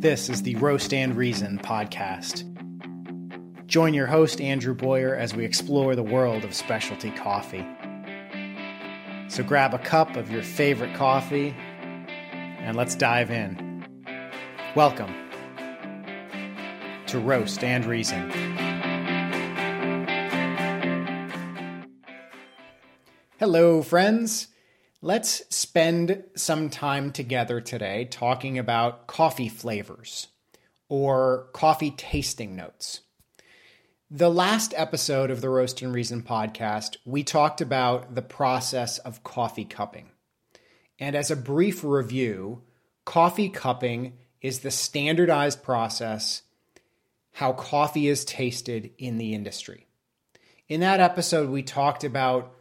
This is the Roast and Reason podcast. Join your host, Andrew Boyer, as we explore the world of specialty coffee. So grab a cup of your favorite coffee and let's dive in. Welcome to Roast and Reason. Hello, friends. Let's spend some time together today talking about coffee flavors or coffee tasting notes. The last episode of the Roast and Reason podcast, we talked about the process of coffee cupping. And as a brief review, coffee cupping is the standardized process how coffee is tasted in the industry. In that episode, we talked about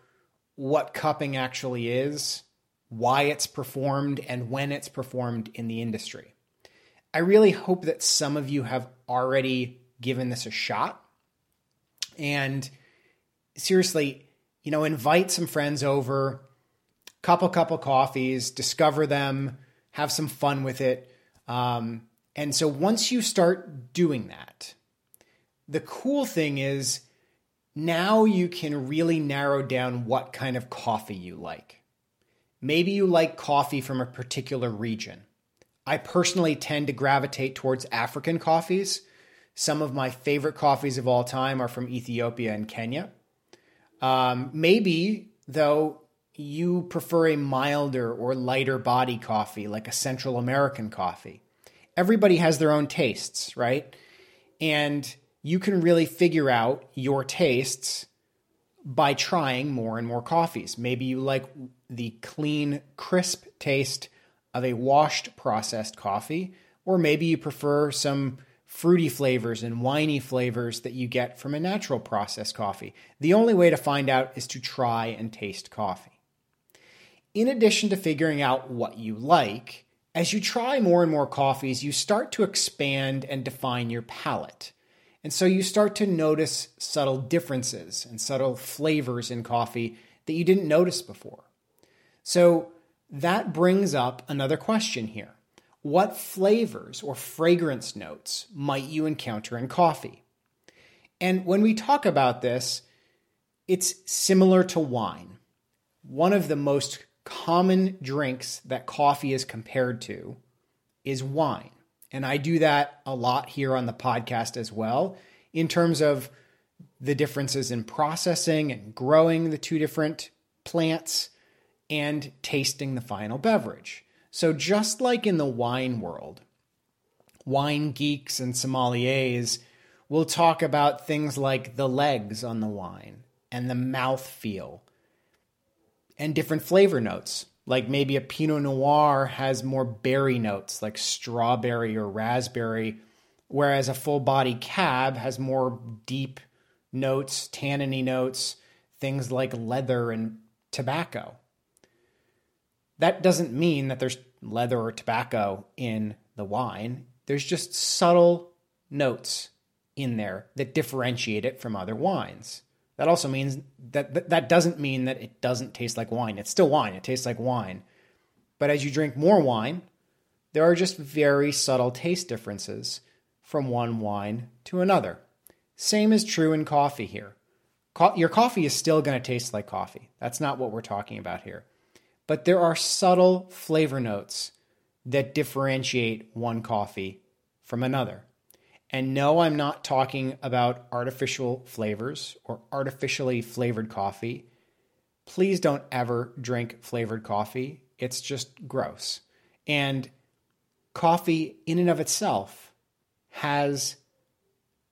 what cupping actually is, why it's performed, and when it's performed in the industry. I really hope that some of you have already given this a shot. And seriously, you know, invite some friends over, couple, couple coffees, discover them, have some fun with it. Um, and so once you start doing that, the cool thing is now you can really narrow down what kind of coffee you like. Maybe you like coffee from a particular region. I personally tend to gravitate towards African coffees. Some of my favorite coffees of all time are from Ethiopia and Kenya. Um, maybe, though, you prefer a milder or lighter body coffee, like a Central American coffee. Everybody has their own tastes, right? And you can really figure out your tastes by trying more and more coffees. Maybe you like the clean, crisp taste of a washed processed coffee, or maybe you prefer some fruity flavors and winey flavors that you get from a natural processed coffee. The only way to find out is to try and taste coffee. In addition to figuring out what you like, as you try more and more coffees, you start to expand and define your palate. And so you start to notice subtle differences and subtle flavors in coffee that you didn't notice before. So that brings up another question here. What flavors or fragrance notes might you encounter in coffee? And when we talk about this, it's similar to wine. One of the most common drinks that coffee is compared to is wine. And I do that a lot here on the podcast as well, in terms of the differences in processing and growing the two different plants and tasting the final beverage. So, just like in the wine world, wine geeks and sommeliers will talk about things like the legs on the wine and the mouth feel and different flavor notes like maybe a Pinot Noir has more berry notes, like strawberry or raspberry, whereas a full body cab has more deep notes, tanniny notes, things like leather and tobacco. That doesn't mean that there's leather or tobacco in the wine. There's just subtle notes in there that differentiate it from other wines. That also means that that doesn't mean that it doesn't taste like wine. It's still wine. It tastes like wine. But as you drink more wine, there are just very subtle taste differences from one wine to another. Same is true in coffee here. Co- your coffee is still going to taste like coffee. That's not what we're talking about here. But there are subtle flavor notes that differentiate one coffee from another. And no, I'm not talking about artificial flavors or artificially flavored coffee. Please don't ever drink flavored coffee. It's just gross. And coffee, in and of itself, has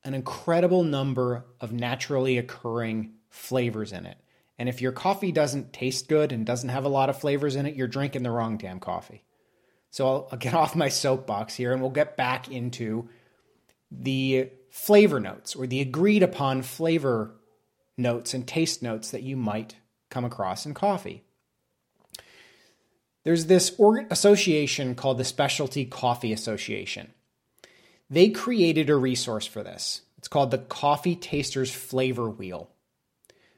an incredible number of naturally occurring flavors in it. And if your coffee doesn't taste good and doesn't have a lot of flavors in it, you're drinking the wrong damn coffee. So I'll, I'll get off my soapbox here and we'll get back into the flavor notes or the agreed upon flavor notes and taste notes that you might come across in coffee. There's this association called the Specialty Coffee Association. They created a resource for this. It's called the Coffee Tasters Flavor Wheel.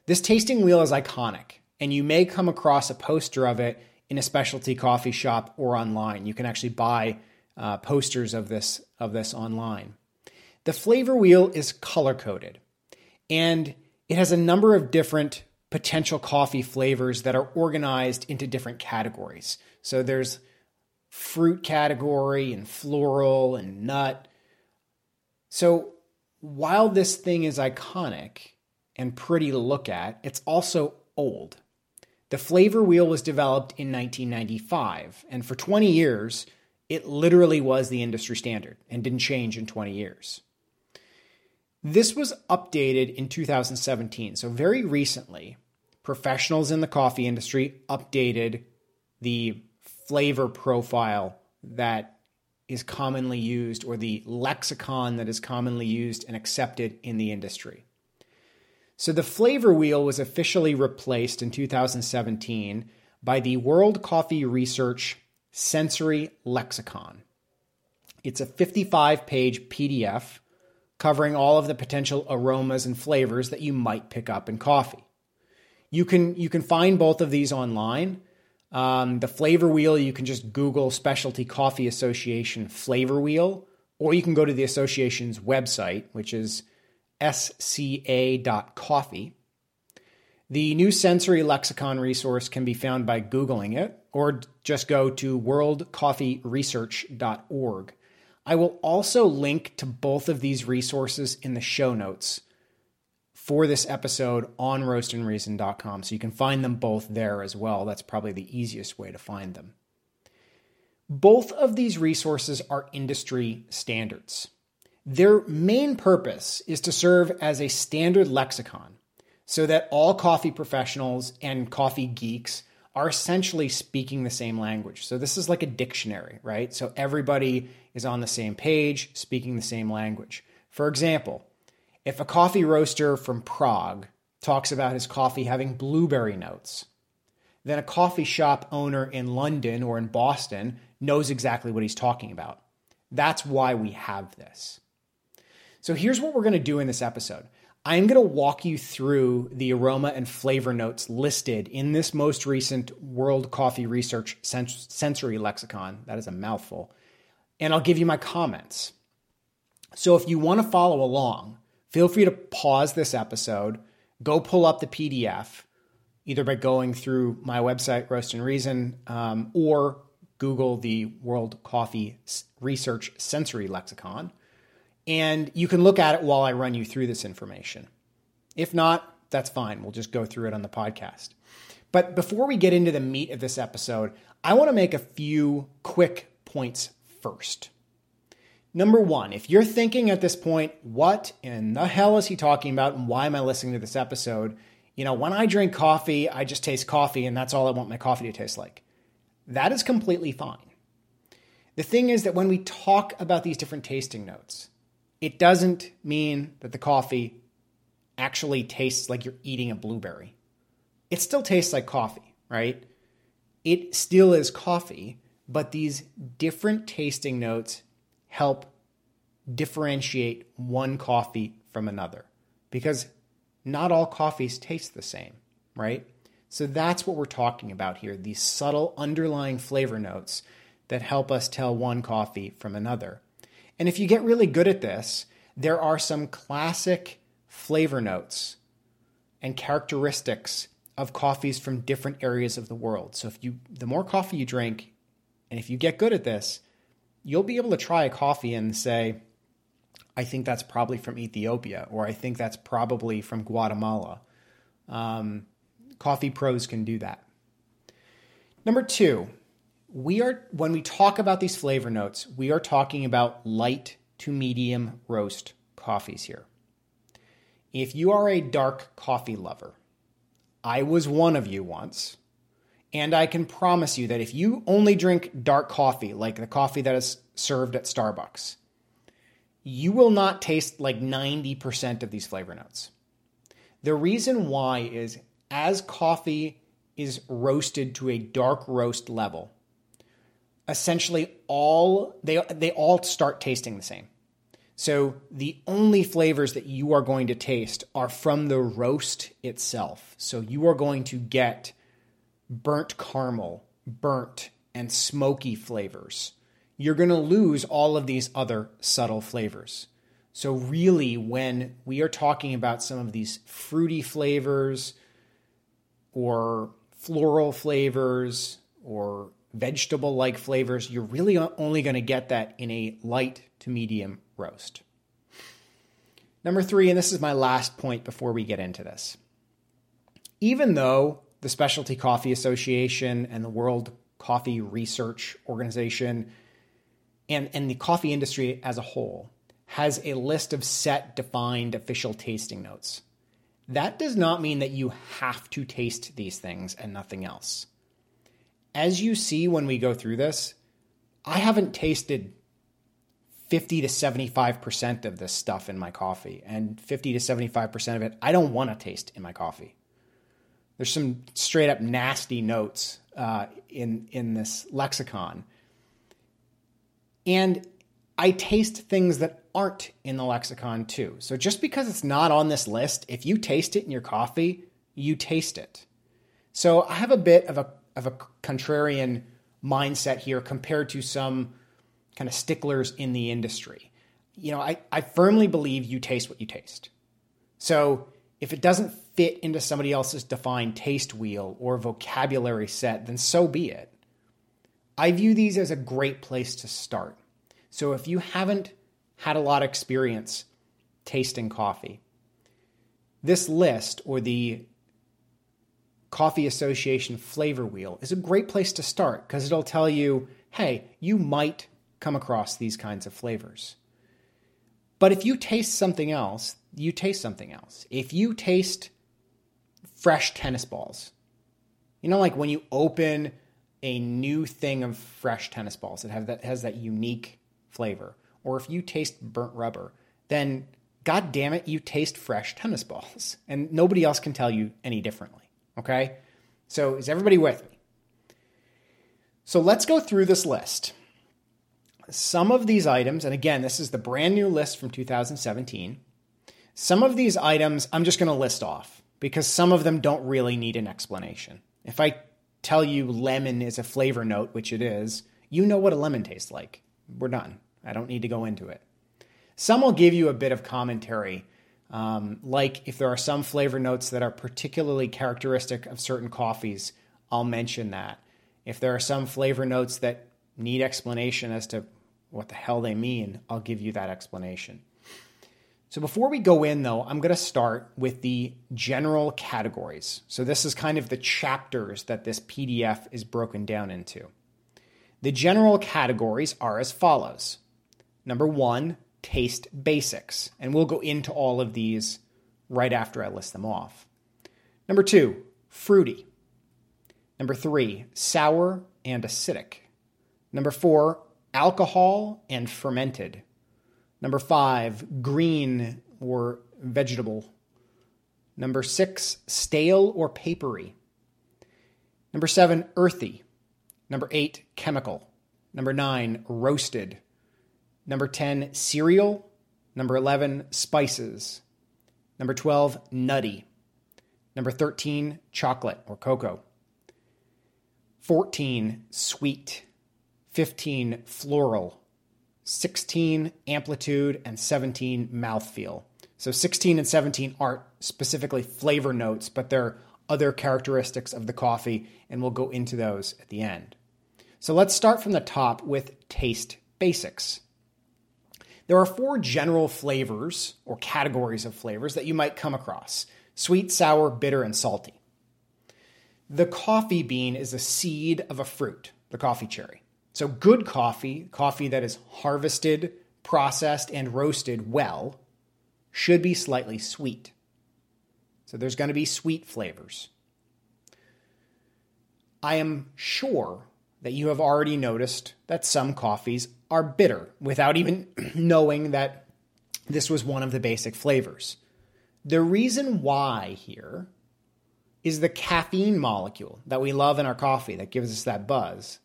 This tasting wheel is iconic, and you may come across a poster of it in a specialty coffee shop or online. You can actually buy uh, posters of this of this online. The flavor wheel is color coded, and it has a number of different potential coffee flavors that are organized into different categories. So there's fruit category and floral and nut. So while this thing is iconic and pretty to look at, it's also old. The flavor wheel was developed in 1995, and for 20 years, it literally was the industry standard and didn't change in 20 years. This was updated in 2017, so very recently, professionals in the coffee industry updated the flavor profile that is commonly used or the lexicon that is commonly used and accepted in the industry. So the flavor wheel was officially replaced in 2017 by the World Coffee Research Sensory Lexicon. It's a 55 page PDF covering all of the potential aromas and flavors that you might pick up in coffee. You can, you can find both of these online um, the flavor wheel, you can just Google Specialty Coffee Association flavor wheel, or you can go to the association's website, which is sca.coffee. The new sensory lexicon resource can be found by Googling it, or just go to worldcoffeeresearch.org. I will also link to both of these resources in the show notes for this episode on roastandreason.com. So you can find them both there as well. That's probably the easiest way to find them. Both of these resources are industry standards. Their main purpose is to serve as a standard lexicon so that all coffee professionals and coffee geeks are essentially speaking the same language. So this is like a dictionary, right? So everybody is on the same page, speaking the same language. For example, if a coffee roaster from Prague talks about his coffee having blueberry notes, then a coffee shop owner in London or in Boston knows exactly what he's talking about. That's why we have this. So here's what we're going to do in this episode. I'm going to walk you through the aroma and flavor notes listed in this most recent World Coffee Research Sensory Lexicon. That is a mouthful. And I'll give you my comments. So if you want to follow along, feel free to pause this episode, go pull up the PDF, either by going through my website, Roast and Reason, um, or Google the World Coffee Research Sensory Lexicon, and you can look at it while I run you through this information. If not, that's fine. We'll just go through it on the podcast. But before we get into the meat of this episode, I want to make a few quick points first. Number one, if you're thinking at this point, what in the hell is he talking about and why am I listening to this episode? You know, when I drink coffee, I just taste coffee and that's all I want my coffee to taste like. That is completely fine. The thing is that when we talk about these different tasting notes, it doesn't mean that the coffee actually tastes like you're eating a blueberry. It still tastes like coffee, right? It still is coffee, but these different tasting notes help differentiate one coffee from another because not all coffees taste the same, right? So that's what we're talking about here these subtle underlying flavor notes that help us tell one coffee from another. And if you get really good at this, there are some classic flavor notes and characteristics of coffees from different areas of the world. So if you the more coffee you drink and if you get good at this, you'll be able to try a coffee and say, I think that's probably from Ethiopia, or I think that's probably from Guatemala. Um, coffee pros can do that. Number two, we are when we talk about these flavor notes, we are talking about light to medium roast coffees here. If you are a dark coffee lover, I was one of you once. And I can promise you that if you only drink dark coffee, like the coffee that is served at Starbucks, you will not taste like 90% of these flavor notes. The reason why is as coffee is roasted to a dark roast level, essentially all they they all start tasting the same. So the only flavors that you are going to taste are from the roast itself. So you are going to get burnt caramel, burnt and smoky flavors. you're going to lose all of these other subtle flavors. So, really, when we are talking about some of these fruity flavors or floral flavors or vegetable like flavors, you're really only going to get that in a light to medium roast. Number three, and this is my last point before we get into this. Even though the Specialty Coffee Association and the World Coffee Research Organization and, and the coffee industry as a whole has a list of set defined official tasting notes. That does not mean that you have to taste these things and nothing else. As you see when we go through this, I haven't tasted 50 to 75% of this stuff in my coffee, and 50 to 75% of it I don't want to taste in my coffee. There's some straight up nasty notes uh, in, in this lexicon. And I taste things that aren't in the lexicon too. So just because it's not on this list, if you taste it in your coffee, you taste it. So I have a bit of a of a contrarian mindset here compared to some kind of sticklers in the industry. You know, I, I firmly believe you taste what you taste. So if it doesn't fit into somebody else's defined taste wheel or vocabulary set, then so be it. I view these as a great place to start. So if you haven't had a lot of experience tasting coffee, this list or the Coffee Association flavor wheel is a great place to start because it'll tell you, hey, you might come across these kinds of flavors. But if you taste something else, you taste something else. If you taste fresh tennis balls, you know, like when you open a new thing of fresh tennis balls that have that has that unique flavor, or if you taste burnt rubber, then god damn it, you taste fresh tennis balls. And nobody else can tell you any differently. Okay? So is everybody with me? So let's go through this list. Some of these items, and again, this is the brand new list from 2017. Some of these items I'm just going to list off because some of them don't really need an explanation. If I tell you lemon is a flavor note, which it is, you know what a lemon tastes like we're done. I don't need to go into it. Some will give you a bit of commentary, um, like if there are some flavor notes that are particularly characteristic of certain coffees, I'll mention that. If there are some flavor notes that need explanation as to what the hell they mean, I'll give you that explanation. So before we go in, though, I'm going to start with the general categories. So this is kind of the chapters that this PDF is broken down into. The general categories are as follows. Number one, taste basics. And we'll go into all of these right after I list them off. Number two, fruity. Number three, sour and acidic. Number four, alcohol and fermented. Number five, green or vegetable. Number six, stale or papery. Number seven, earthy. Number eight, chemical. Number nine, roasted. Number 10, cereal. Number 11, spices. Number 12, nutty. Number 13, chocolate or cocoa. 14, sweet. 15, floral. 16, amplitude. And 17, mouthfeel. So 16 and 17 aren't specifically flavor notes, but they're other characteristics of the coffee, and we'll go into those at the end. So let's start from the top with taste basics. There are four general flavors or categories of flavors that you might come across sweet, sour, bitter, and salty. The coffee bean is a seed of a fruit, the coffee cherry. So, good coffee, coffee that is harvested, processed, and roasted well, should be slightly sweet. So, there's going to be sweet flavors. I am sure that you have already noticed that some coffees are bitter without even knowing that this was one of the basic flavors. The reason why here is the caffeine molecule that we love in our coffee that gives us that buzz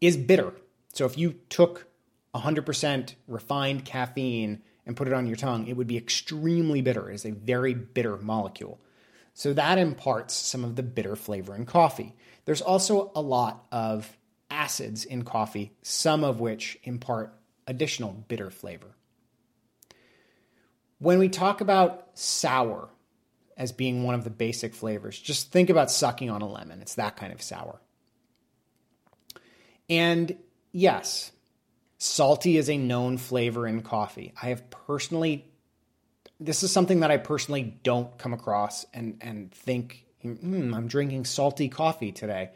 is bitter. So if you took 100% refined caffeine and put it on your tongue, it would be extremely bitter. It is a very bitter molecule. So that imparts some of the bitter flavor in coffee. There's also a lot of acids in coffee, some of which impart additional bitter flavor. When we talk about sour as being one of the basic flavors, just think about sucking on a lemon. It's that kind of sour. And yes, salty is a known flavor in coffee. I have personally, this is something that I personally don't come across and, and think, mm, I'm drinking salty coffee today.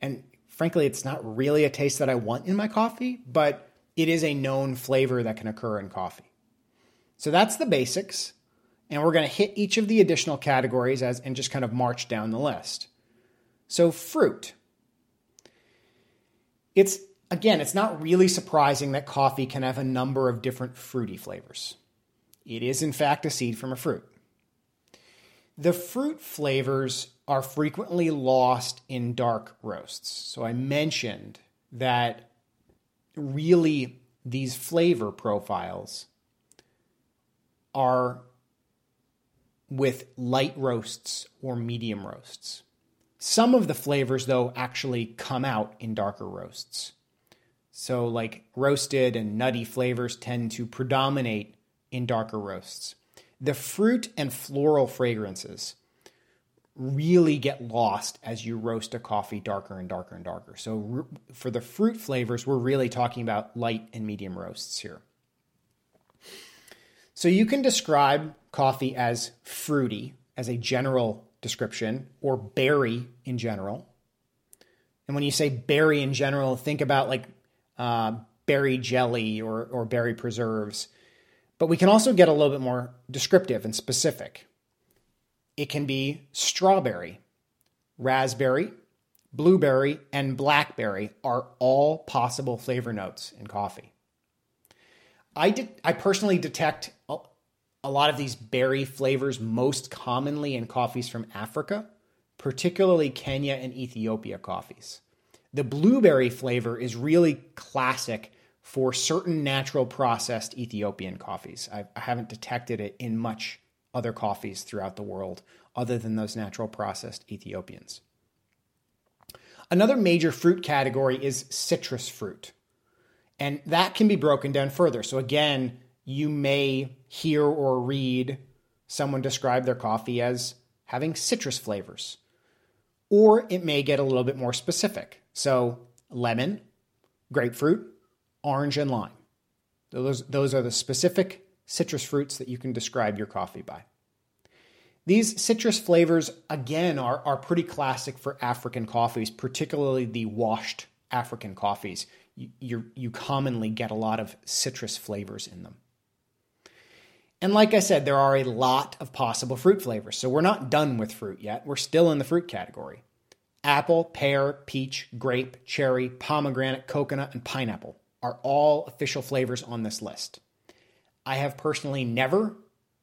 And frankly, it's not really a taste that I want in my coffee, but it is a known flavor that can occur in coffee. So that's the basics. And we're going to hit each of the additional categories as and just kind of march down the list. So fruit. It's again, it's not really surprising that coffee can have a number of different fruity flavors. It is in fact a seed from a fruit. The fruit flavors are frequently lost in dark roasts. So I mentioned that really these flavor profiles are with light roasts or medium roasts. Some of the flavors, though, actually come out in darker roasts. So, like roasted and nutty flavors tend to predominate in darker roasts. The fruit and floral fragrances really get lost as you roast a coffee darker and darker and darker. So, for the fruit flavors, we're really talking about light and medium roasts here. So you can describe coffee as fruity as a general description or berry in general. And when you say berry in general, think about like uh, berry jelly or, or berry preserves. But we can also get a little bit more descriptive and specific. It can be strawberry, raspberry, blueberry, and blackberry are all possible flavor notes in coffee. I did. I personally detect a, a lot of these berry flavors most commonly in coffees from Africa, particularly Kenya and Ethiopia coffees. The blueberry flavor is really classic for certain natural processed Ethiopian coffees. I, I haven't detected it in much other coffees throughout the world other than those natural processed Ethiopians. Another major fruit category is citrus fruit. And that can be broken down further. So, again, you may hear or read someone describe their coffee as having citrus flavors. Or it may get a little bit more specific. So, lemon, grapefruit, orange, and lime. Those, those are the specific citrus fruits that you can describe your coffee by. These citrus flavors, again, are, are pretty classic for African coffees, particularly the washed African coffees you, you commonly get a lot of citrus flavors in them. And like I said, there are a lot of possible fruit flavors. So we're not done with fruit yet. We're still in the fruit category. Apple, pear, peach, grape, cherry, pomegranate, coconut, and pineapple are all official flavors on this list. I have personally never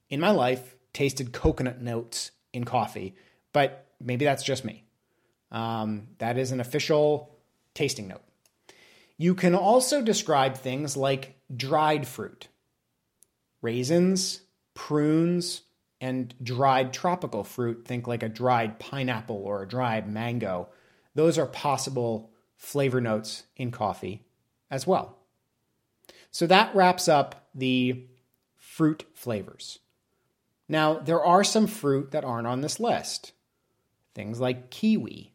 in my life tasted coconut notes in coffee, but maybe that's just me. Um, that is an official tasting note. You can also describe things like dried fruit, raisins, prunes, and dried tropical fruit. Think like a dried pineapple or a dried mango. Those are possible flavor notes in coffee as well. So that wraps up the fruit flavors. Now, there are some fruit that aren't on this list. Things like kiwi,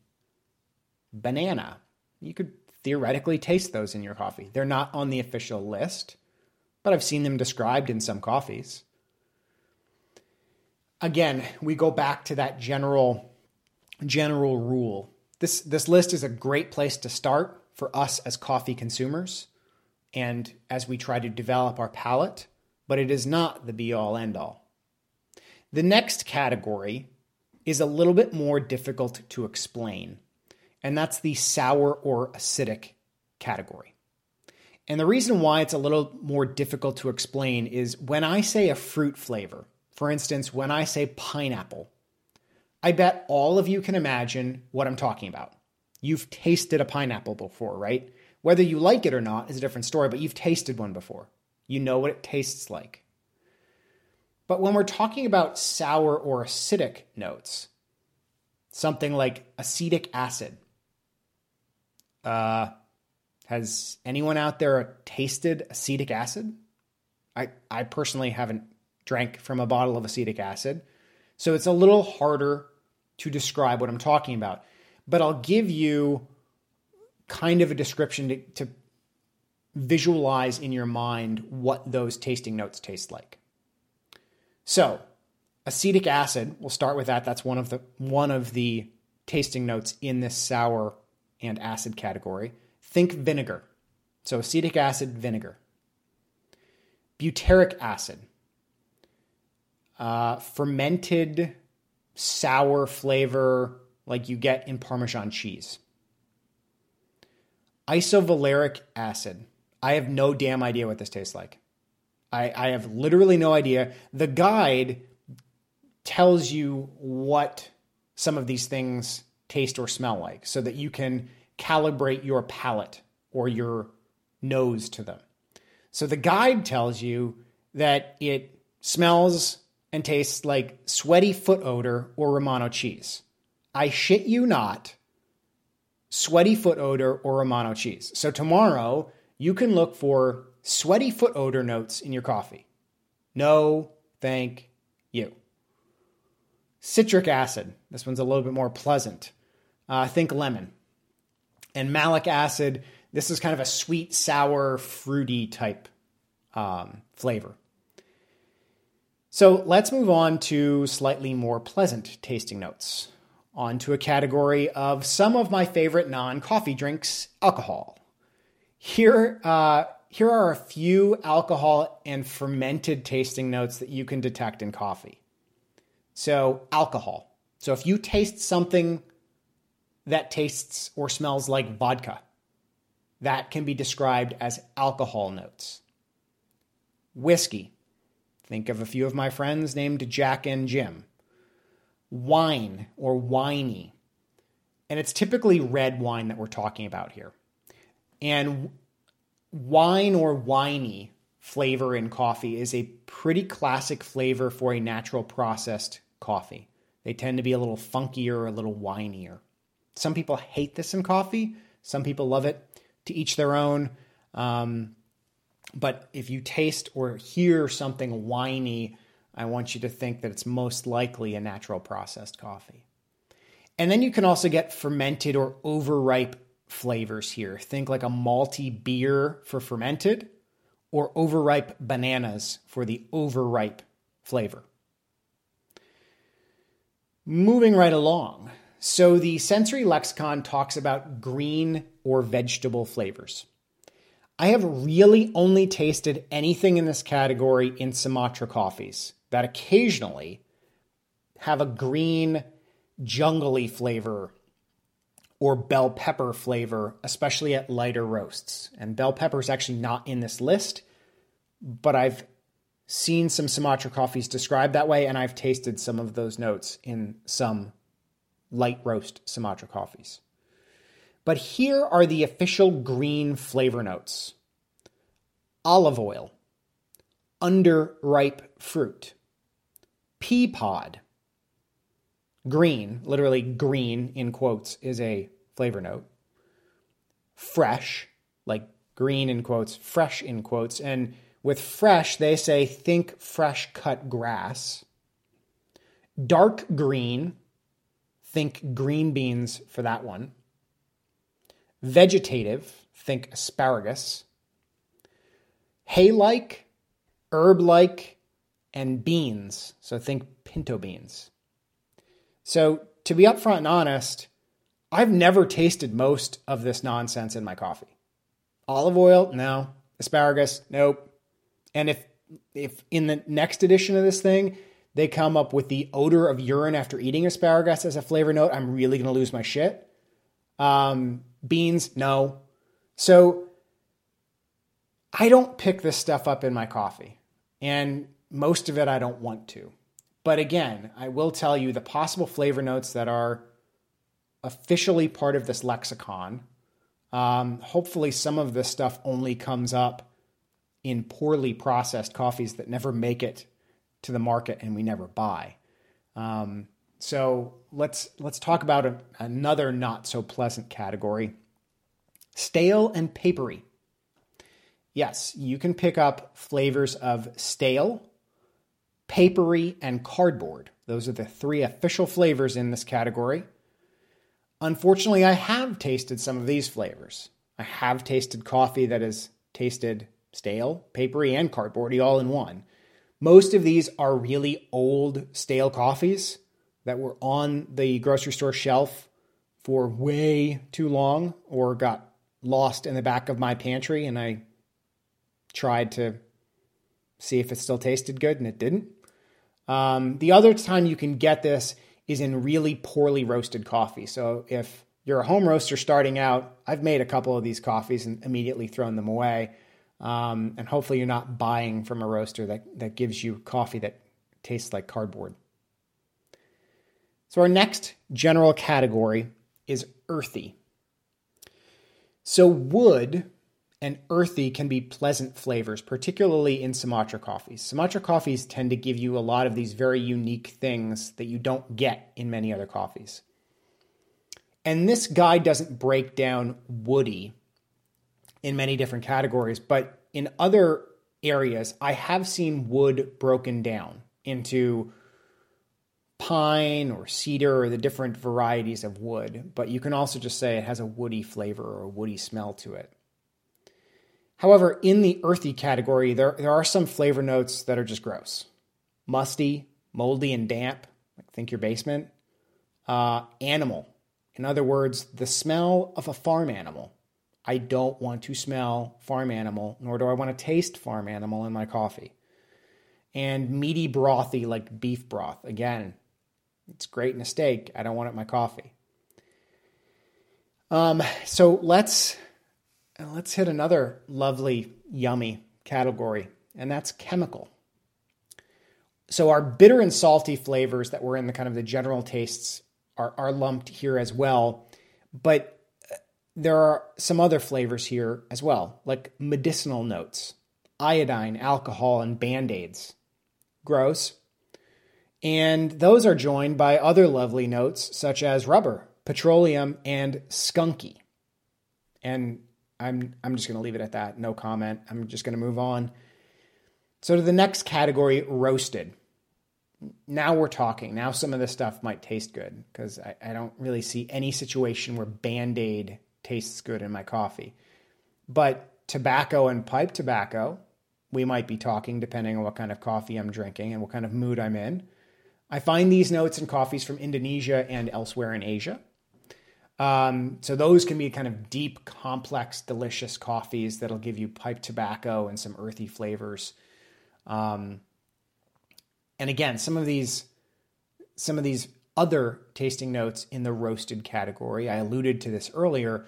banana. You could theoretically taste those in your coffee. They're not on the official list, but I've seen them described in some coffees. Again, we go back to that general general rule. This this list is a great place to start for us as coffee consumers and as we try to develop our palate, but it is not the be all end all. The next category is a little bit more difficult to explain and that's the sour or acidic category. And the reason why it's a little more difficult to explain is when I say a fruit flavor, for instance, when I say pineapple, I bet all of you can imagine what I'm talking about. You've tasted a pineapple before, right? Whether you like it or not is a different story, but you've tasted one before. You know what it tastes like. But when we're talking about sour or acidic notes, something like acetic acid, uh, Has anyone out there tasted acetic acid? I, I personally haven't drank from a bottle of acetic acid. So it's a little harder to describe what I'm talking about. But I'll give you kind of a description to, to visualize in your mind what those tasting notes taste like. So, acetic acid, we'll start with that. That's one of the one of the tasting notes in this sour and acid category. Think vinegar. So, acetic acid, vinegar. Butyric acid. Uh, fermented sour flavor like you get in Parmesan cheese. Isovaleric acid. I have no damn idea what this tastes like. I, I have literally no idea. The guide tells you what some of these things taste or smell like so that you can calibrate your palate or your nose to them. So the guide tells you that it smells and tastes like sweaty foot odor or Romano cheese. I shit you not, sweaty foot odor or Romano cheese. So tomorrow, you can look for sweaty foot odor notes in your coffee. No, thank you. Citric acid. This one's a little bit more pleasant. Uh, think lemon. And malic acid. This is kind of a sweet, sour, fruity type um, flavor. So let's move on to slightly more pleasant tasting notes. On to a category of some of my favorite non coffee drinks, alcohol. Here, uh, here are a few alcohol and fermented tasting notes that you can detect in coffee. So, alcohol. So, if you taste something that tastes or smells like vodka, that can be described as alcohol notes. Whiskey. Think of a few of my friends named Jack and Jim. Wine or winey. And it's typically red wine that we're talking about here. And wine or winey flavor in coffee is a pretty classic flavor for a natural processed coffee. They tend to be a little funkier, a little winier. Some people hate this in coffee, some people love it. To each their own. Um, but if you taste or hear something winey, I want you to think that it's most likely a natural processed coffee. And then you can also get fermented or overripe flavors here. Think like a malty beer for fermented or overripe bananas for the overripe flavor. Moving right along. So, the sensory lexicon talks about green or vegetable flavors. I have really only tasted anything in this category in Sumatra coffees that occasionally have a green, jungly flavor or bell pepper flavor, especially at lighter roasts. And bell pepper is actually not in this list, but I've seen some Sumatra coffees described that way, and I've tasted some of those notes in some light roast Sumatra coffees. But here are the official green flavor notes olive oil, underripe fruit, pea pod, Green, literally green in quotes, is a flavor note. Fresh, like green in quotes, fresh in quotes. And with fresh, they say think fresh cut grass. Dark green, think green beans for that one. Vegetative, think asparagus. Hay like, herb like, and beans, so think pinto beans. So, to be upfront and honest, I've never tasted most of this nonsense in my coffee. Olive oil, no. Asparagus, nope. And if if in the next edition of this thing they come up with the odor of urine after eating asparagus as a flavor note, I'm really gonna lose my shit. Um, beans, no. So I don't pick this stuff up in my coffee, and most of it I don't want to. But again, I will tell you the possible flavor notes that are officially part of this lexicon. Um, hopefully, some of this stuff only comes up in poorly processed coffees that never make it to the market and we never buy. Um, so let's let's talk about a, another not so pleasant category: Stale and papery. Yes, you can pick up flavors of stale, papery, and cardboard. Those are the three official flavors in this category. Unfortunately, I have tasted some of these flavors. I have tasted coffee that has tasted stale, papery, and cardboardy all in one. Most of these are really old, stale coffees that were on the grocery store shelf for way too long or got lost in the back of my pantry and I tried to see if it still tasted good and it didn't. Um, the other time you can get this is in really poorly roasted coffee. So if you're a home roaster starting out, I've made a couple of these coffees and immediately thrown them away. Um, and hopefully you're not buying from a roaster that, that gives you coffee that tastes like cardboard. So our next general category is earthy. So wood and earthy can be pleasant flavors, particularly in Sumatra coffees. Sumatra coffees tend to give you a lot of these very unique things that you don't get in many other coffees. And this guide doesn't break down woody in many different categories, but in other areas, I have seen wood broken down into pine or cedar or the different varieties of wood, but you can also just say it has a woody flavor or a woody smell to it. However, in the earthy category, there, there are some flavor notes that are just gross. Musty, moldy, and damp, like think your basement. Uh, animal, in other words, the smell of a farm animal. I don't want to smell farm animal, nor do I want to taste farm animal in my coffee. And meaty, brothy, like beef broth. Again, it's great in a steak. I don't want it in my coffee. Um, so let's let's hit another lovely, yummy category, and that's chemical. So our bitter and salty flavors that were in the kind of the general tastes are, are lumped here as well, but uh, there are some other flavors here as well, like medicinal notes, iodine, alcohol, and band aids. Gross. And those are joined by other lovely notes such as rubber, petroleum, and skunky. And I'm I'm just going to leave it at that. No comment. I'm just going to move on. So to the next category, roasted. Now we're talking. Now some of this stuff might taste good because I, I don't really see any situation where Band Aid tastes good in my coffee. But tobacco and pipe tobacco, we might be talking depending on what kind of coffee I'm drinking and what kind of mood I'm in. I find these notes in coffees from Indonesia and elsewhere in Asia. Um, so those can be kind of deep, complex, delicious coffees that'll give you pipe tobacco and some earthy flavors. Um, and again, some of these, some of these other tasting notes in the roasted category, I alluded to this earlier,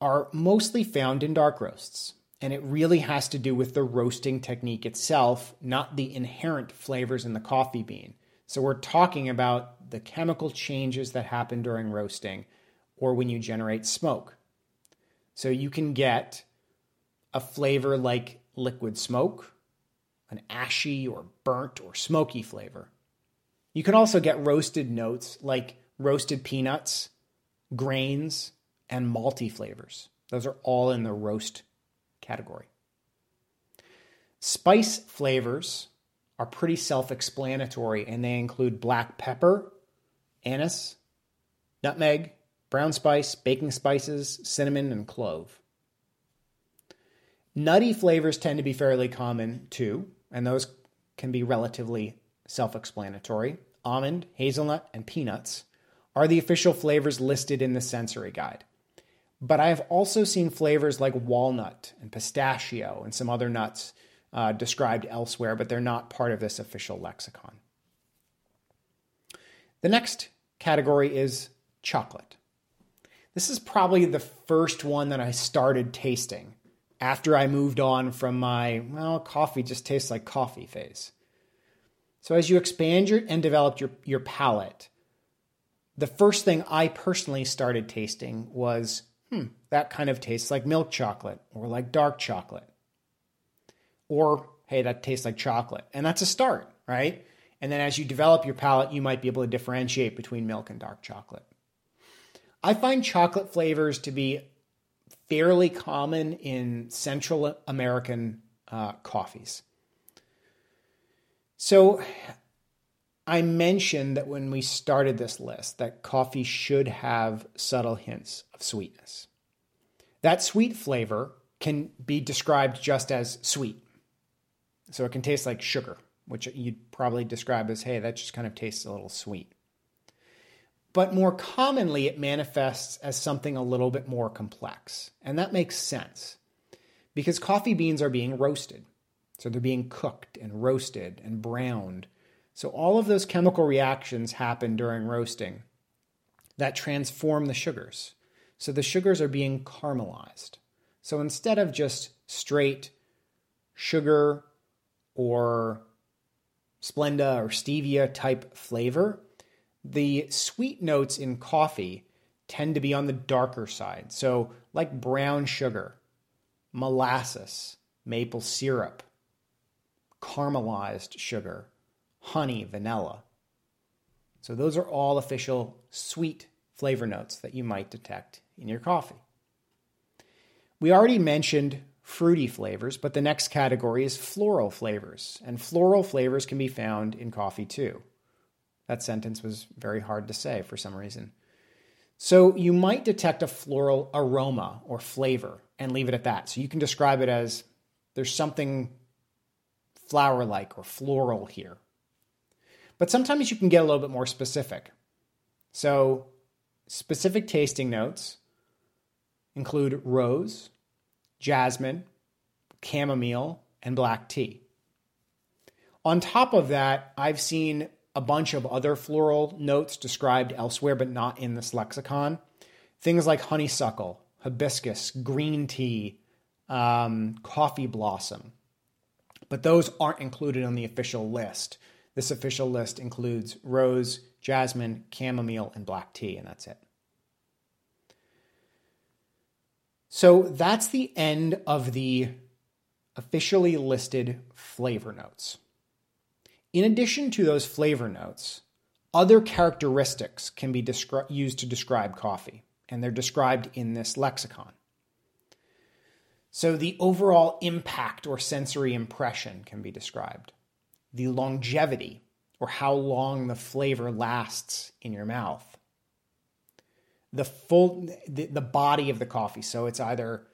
are mostly found in dark roasts. And it really has to do with the roasting technique itself, not the inherent flavors in the coffee bean. So we're talking about the chemical changes that happen during roasting or when you generate smoke. So you can get a flavor like liquid smoke, an ashy or burnt or smoky flavor. You can also get roasted notes like roasted peanuts, grains, and malty flavors. Those are all in the roast category. Spice flavors are pretty self explanatory and they include black pepper, anise, nutmeg, brown spice, baking spices, cinnamon, and clove. Nutty flavors tend to be fairly common too, and those can be relatively self explanatory. Almond, hazelnut, and peanuts are the official flavors listed in the sensory guide. But I have also seen flavors like walnut and pistachio and some other nuts uh, described elsewhere, but they're not part of this official lexicon. The next category is chocolate. This is probably the first one that I started tasting after I moved on from my, well, coffee just tastes like coffee phase. So as you expand your and develop your, your palate, the first thing I personally started tasting was, hmm, that kind of tastes like milk chocolate or like dark chocolate or hey, that tastes like chocolate. And that's a start, right? And then as you develop your palate, you might be able to differentiate between milk and dark chocolate. I find chocolate flavors to be fairly common in Central American uh, coffees. So I mentioned that when we started this list that coffee should have subtle hints of sweetness. That sweet flavor can be described just as sweet. So it can taste like sugar, which you'd probably describe as, hey, that just kind of tastes a little sweet. But more commonly, it manifests as something a little bit more complex. And that makes sense because coffee beans are being roasted. So they're being cooked and roasted and browned. So all of those chemical reactions happen during roasting that transform the sugars. So the sugars are being caramelized. So instead of just straight sugar or Splenda or stevia type flavor, the sweet notes in coffee tend to be on the darker side. So, like brown sugar, molasses, maple syrup, caramelized sugar, honey, vanilla. So, those are all official sweet flavor notes that you might detect in your coffee. We already mentioned fruity flavors, but the next category is floral flavors, and floral flavors can be found in coffee too. That sentence was very hard to say for some reason. So you might detect a floral aroma or flavor and leave it at that. So you can describe it as there's something flower like or floral here. But sometimes you can get a little bit more specific. So specific tasting notes include rose, jasmine, chamomile, and black tea. On top of that, I've seen a bunch of other floral notes described elsewhere, but not in this lexicon. Things like honeysuckle, hibiscus, green tea, um, coffee blossom. But those aren't included on the official list. This official list includes rose, jasmine, chamomile, and black tea, and that's it. So that's the end of the officially listed flavor notes. In addition to those flavor notes, other characteristics can be descri- used to describe coffee, and they're described in this lexicon. So the overall impact or sensory impression can be described. The longevity, or how long the flavor lasts in your mouth the full the, the body of the coffee. So it's either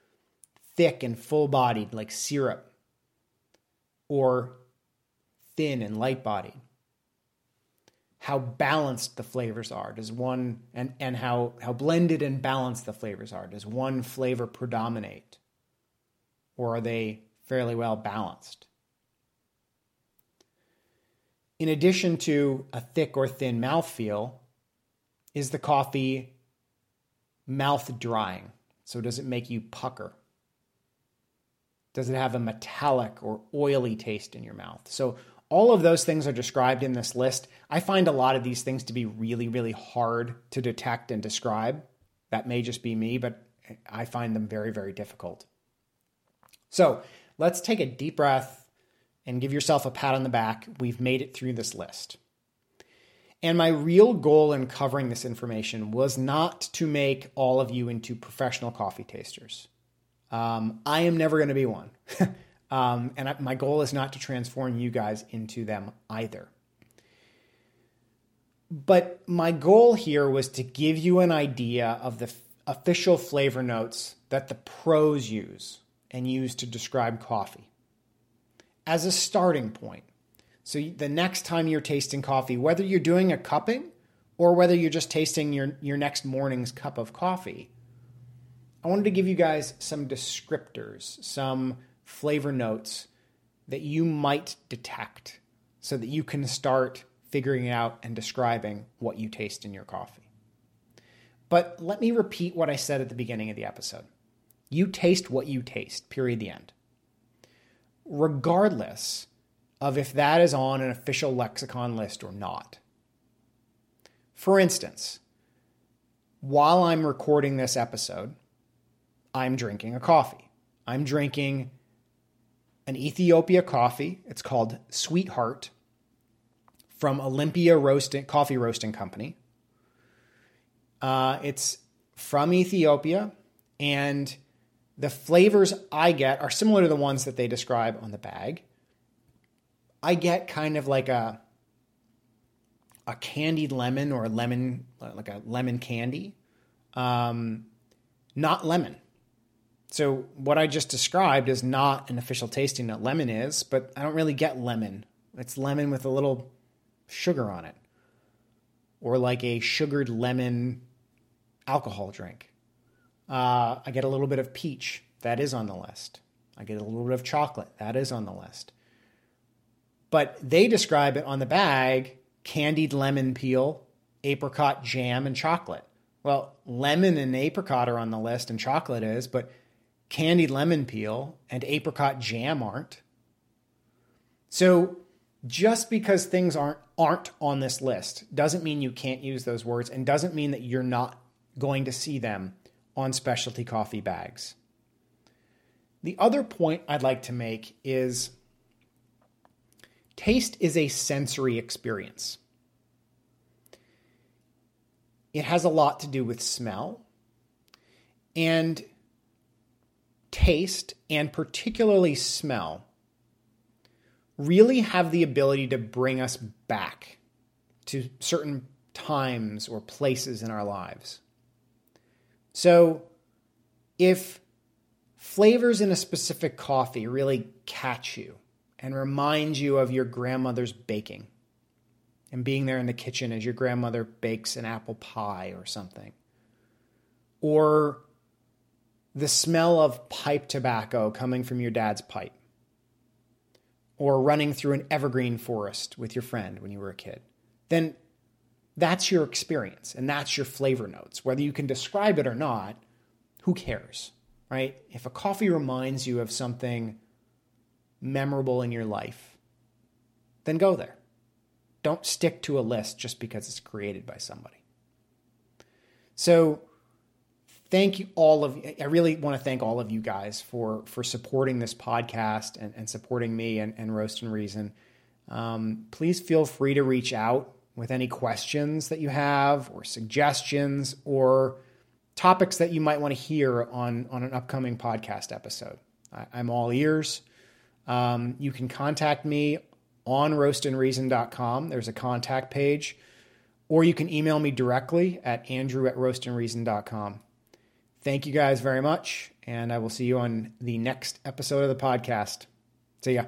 thick and full bodied like syrup or thin and light bodied. How balanced the flavors are. Does one and, and how, how blended and balanced the flavors are. Does one flavor predominate? Or are they fairly well balanced? In addition to a thick or thin mouthfeel, is the coffee mouth drying? So, does it make you pucker? Does it have a metallic or oily taste in your mouth? So, all of those things are described in this list. I find a lot of these things to be really, really hard to detect and describe. That may just be me, but I find them very, very difficult. So, let's take a deep breath and give yourself a pat on the back. We've made it through this list. And my real goal in covering this information was not to make all of you into professional coffee tasters. Um, I am never going to be one. um, and I, my goal is not to transform you guys into them either. But my goal here was to give you an idea of the f- official flavor notes that the pros use and use to describe coffee as a starting point. So the next time you're tasting coffee, whether you're doing a cupping or whether you're just tasting your, your next morning's cup of coffee, I wanted to give you guys some descriptors, some flavor notes that you might detect so that you can start figuring out and describing what you taste in your coffee. But let me repeat what I said at the beginning of the episode. You taste what you taste, period, the end. Regardless of if that is on an official lexicon list or not. For instance, while I'm recording this episode, I'm drinking a coffee. I'm drinking an Ethiopia coffee. It's called Sweetheart from Olympia Roasting Coffee Roasting Company. Uh, it's from Ethiopia, and the flavors I get are similar to the ones that they describe on the bag. I get kind of like a a candied lemon or a lemon like a lemon candy, um, not lemon. So what I just described is not an official tasting note. Lemon is, but I don't really get lemon. It's lemon with a little sugar on it, or like a sugared lemon alcohol drink. Uh, I get a little bit of peach. That is on the list. I get a little bit of chocolate. That is on the list. But they describe it on the bag candied lemon peel, apricot jam, and chocolate. Well, lemon and apricot are on the list, and chocolate is, but candied lemon peel and apricot jam aren't. So just because things aren't aren't on this list doesn't mean you can't use those words and doesn't mean that you're not going to see them on specialty coffee bags. The other point I'd like to make is taste is a sensory experience. It has a lot to do with smell and taste, and particularly smell, really have the ability to bring us back to certain times or places in our lives. So, if flavors in a specific coffee really catch you and remind you of your grandmother's baking and being there in the kitchen as your grandmother bakes an apple pie or something, or the smell of pipe tobacco coming from your dad's pipe, or running through an evergreen forest with your friend when you were a kid, then that's your experience and that's your flavor notes. Whether you can describe it or not, who cares, right? If a coffee reminds you of something memorable in your life, then go there. Don't stick to a list just because it's created by somebody. So, thank you all of I really want to thank all of you guys for for supporting this podcast and, and supporting me and, and Roast and Reason. Um, please feel free to reach out with any questions that you have or suggestions or topics that you might want to hear on on an upcoming podcast episode. I, am all ears. Um, you can contact me on roastandreason.com. There's a contact page. Or you can email me directly at andrew at roastandreason.com. Thank you guys very much, and I will see you on the next episode of the podcast. See ya.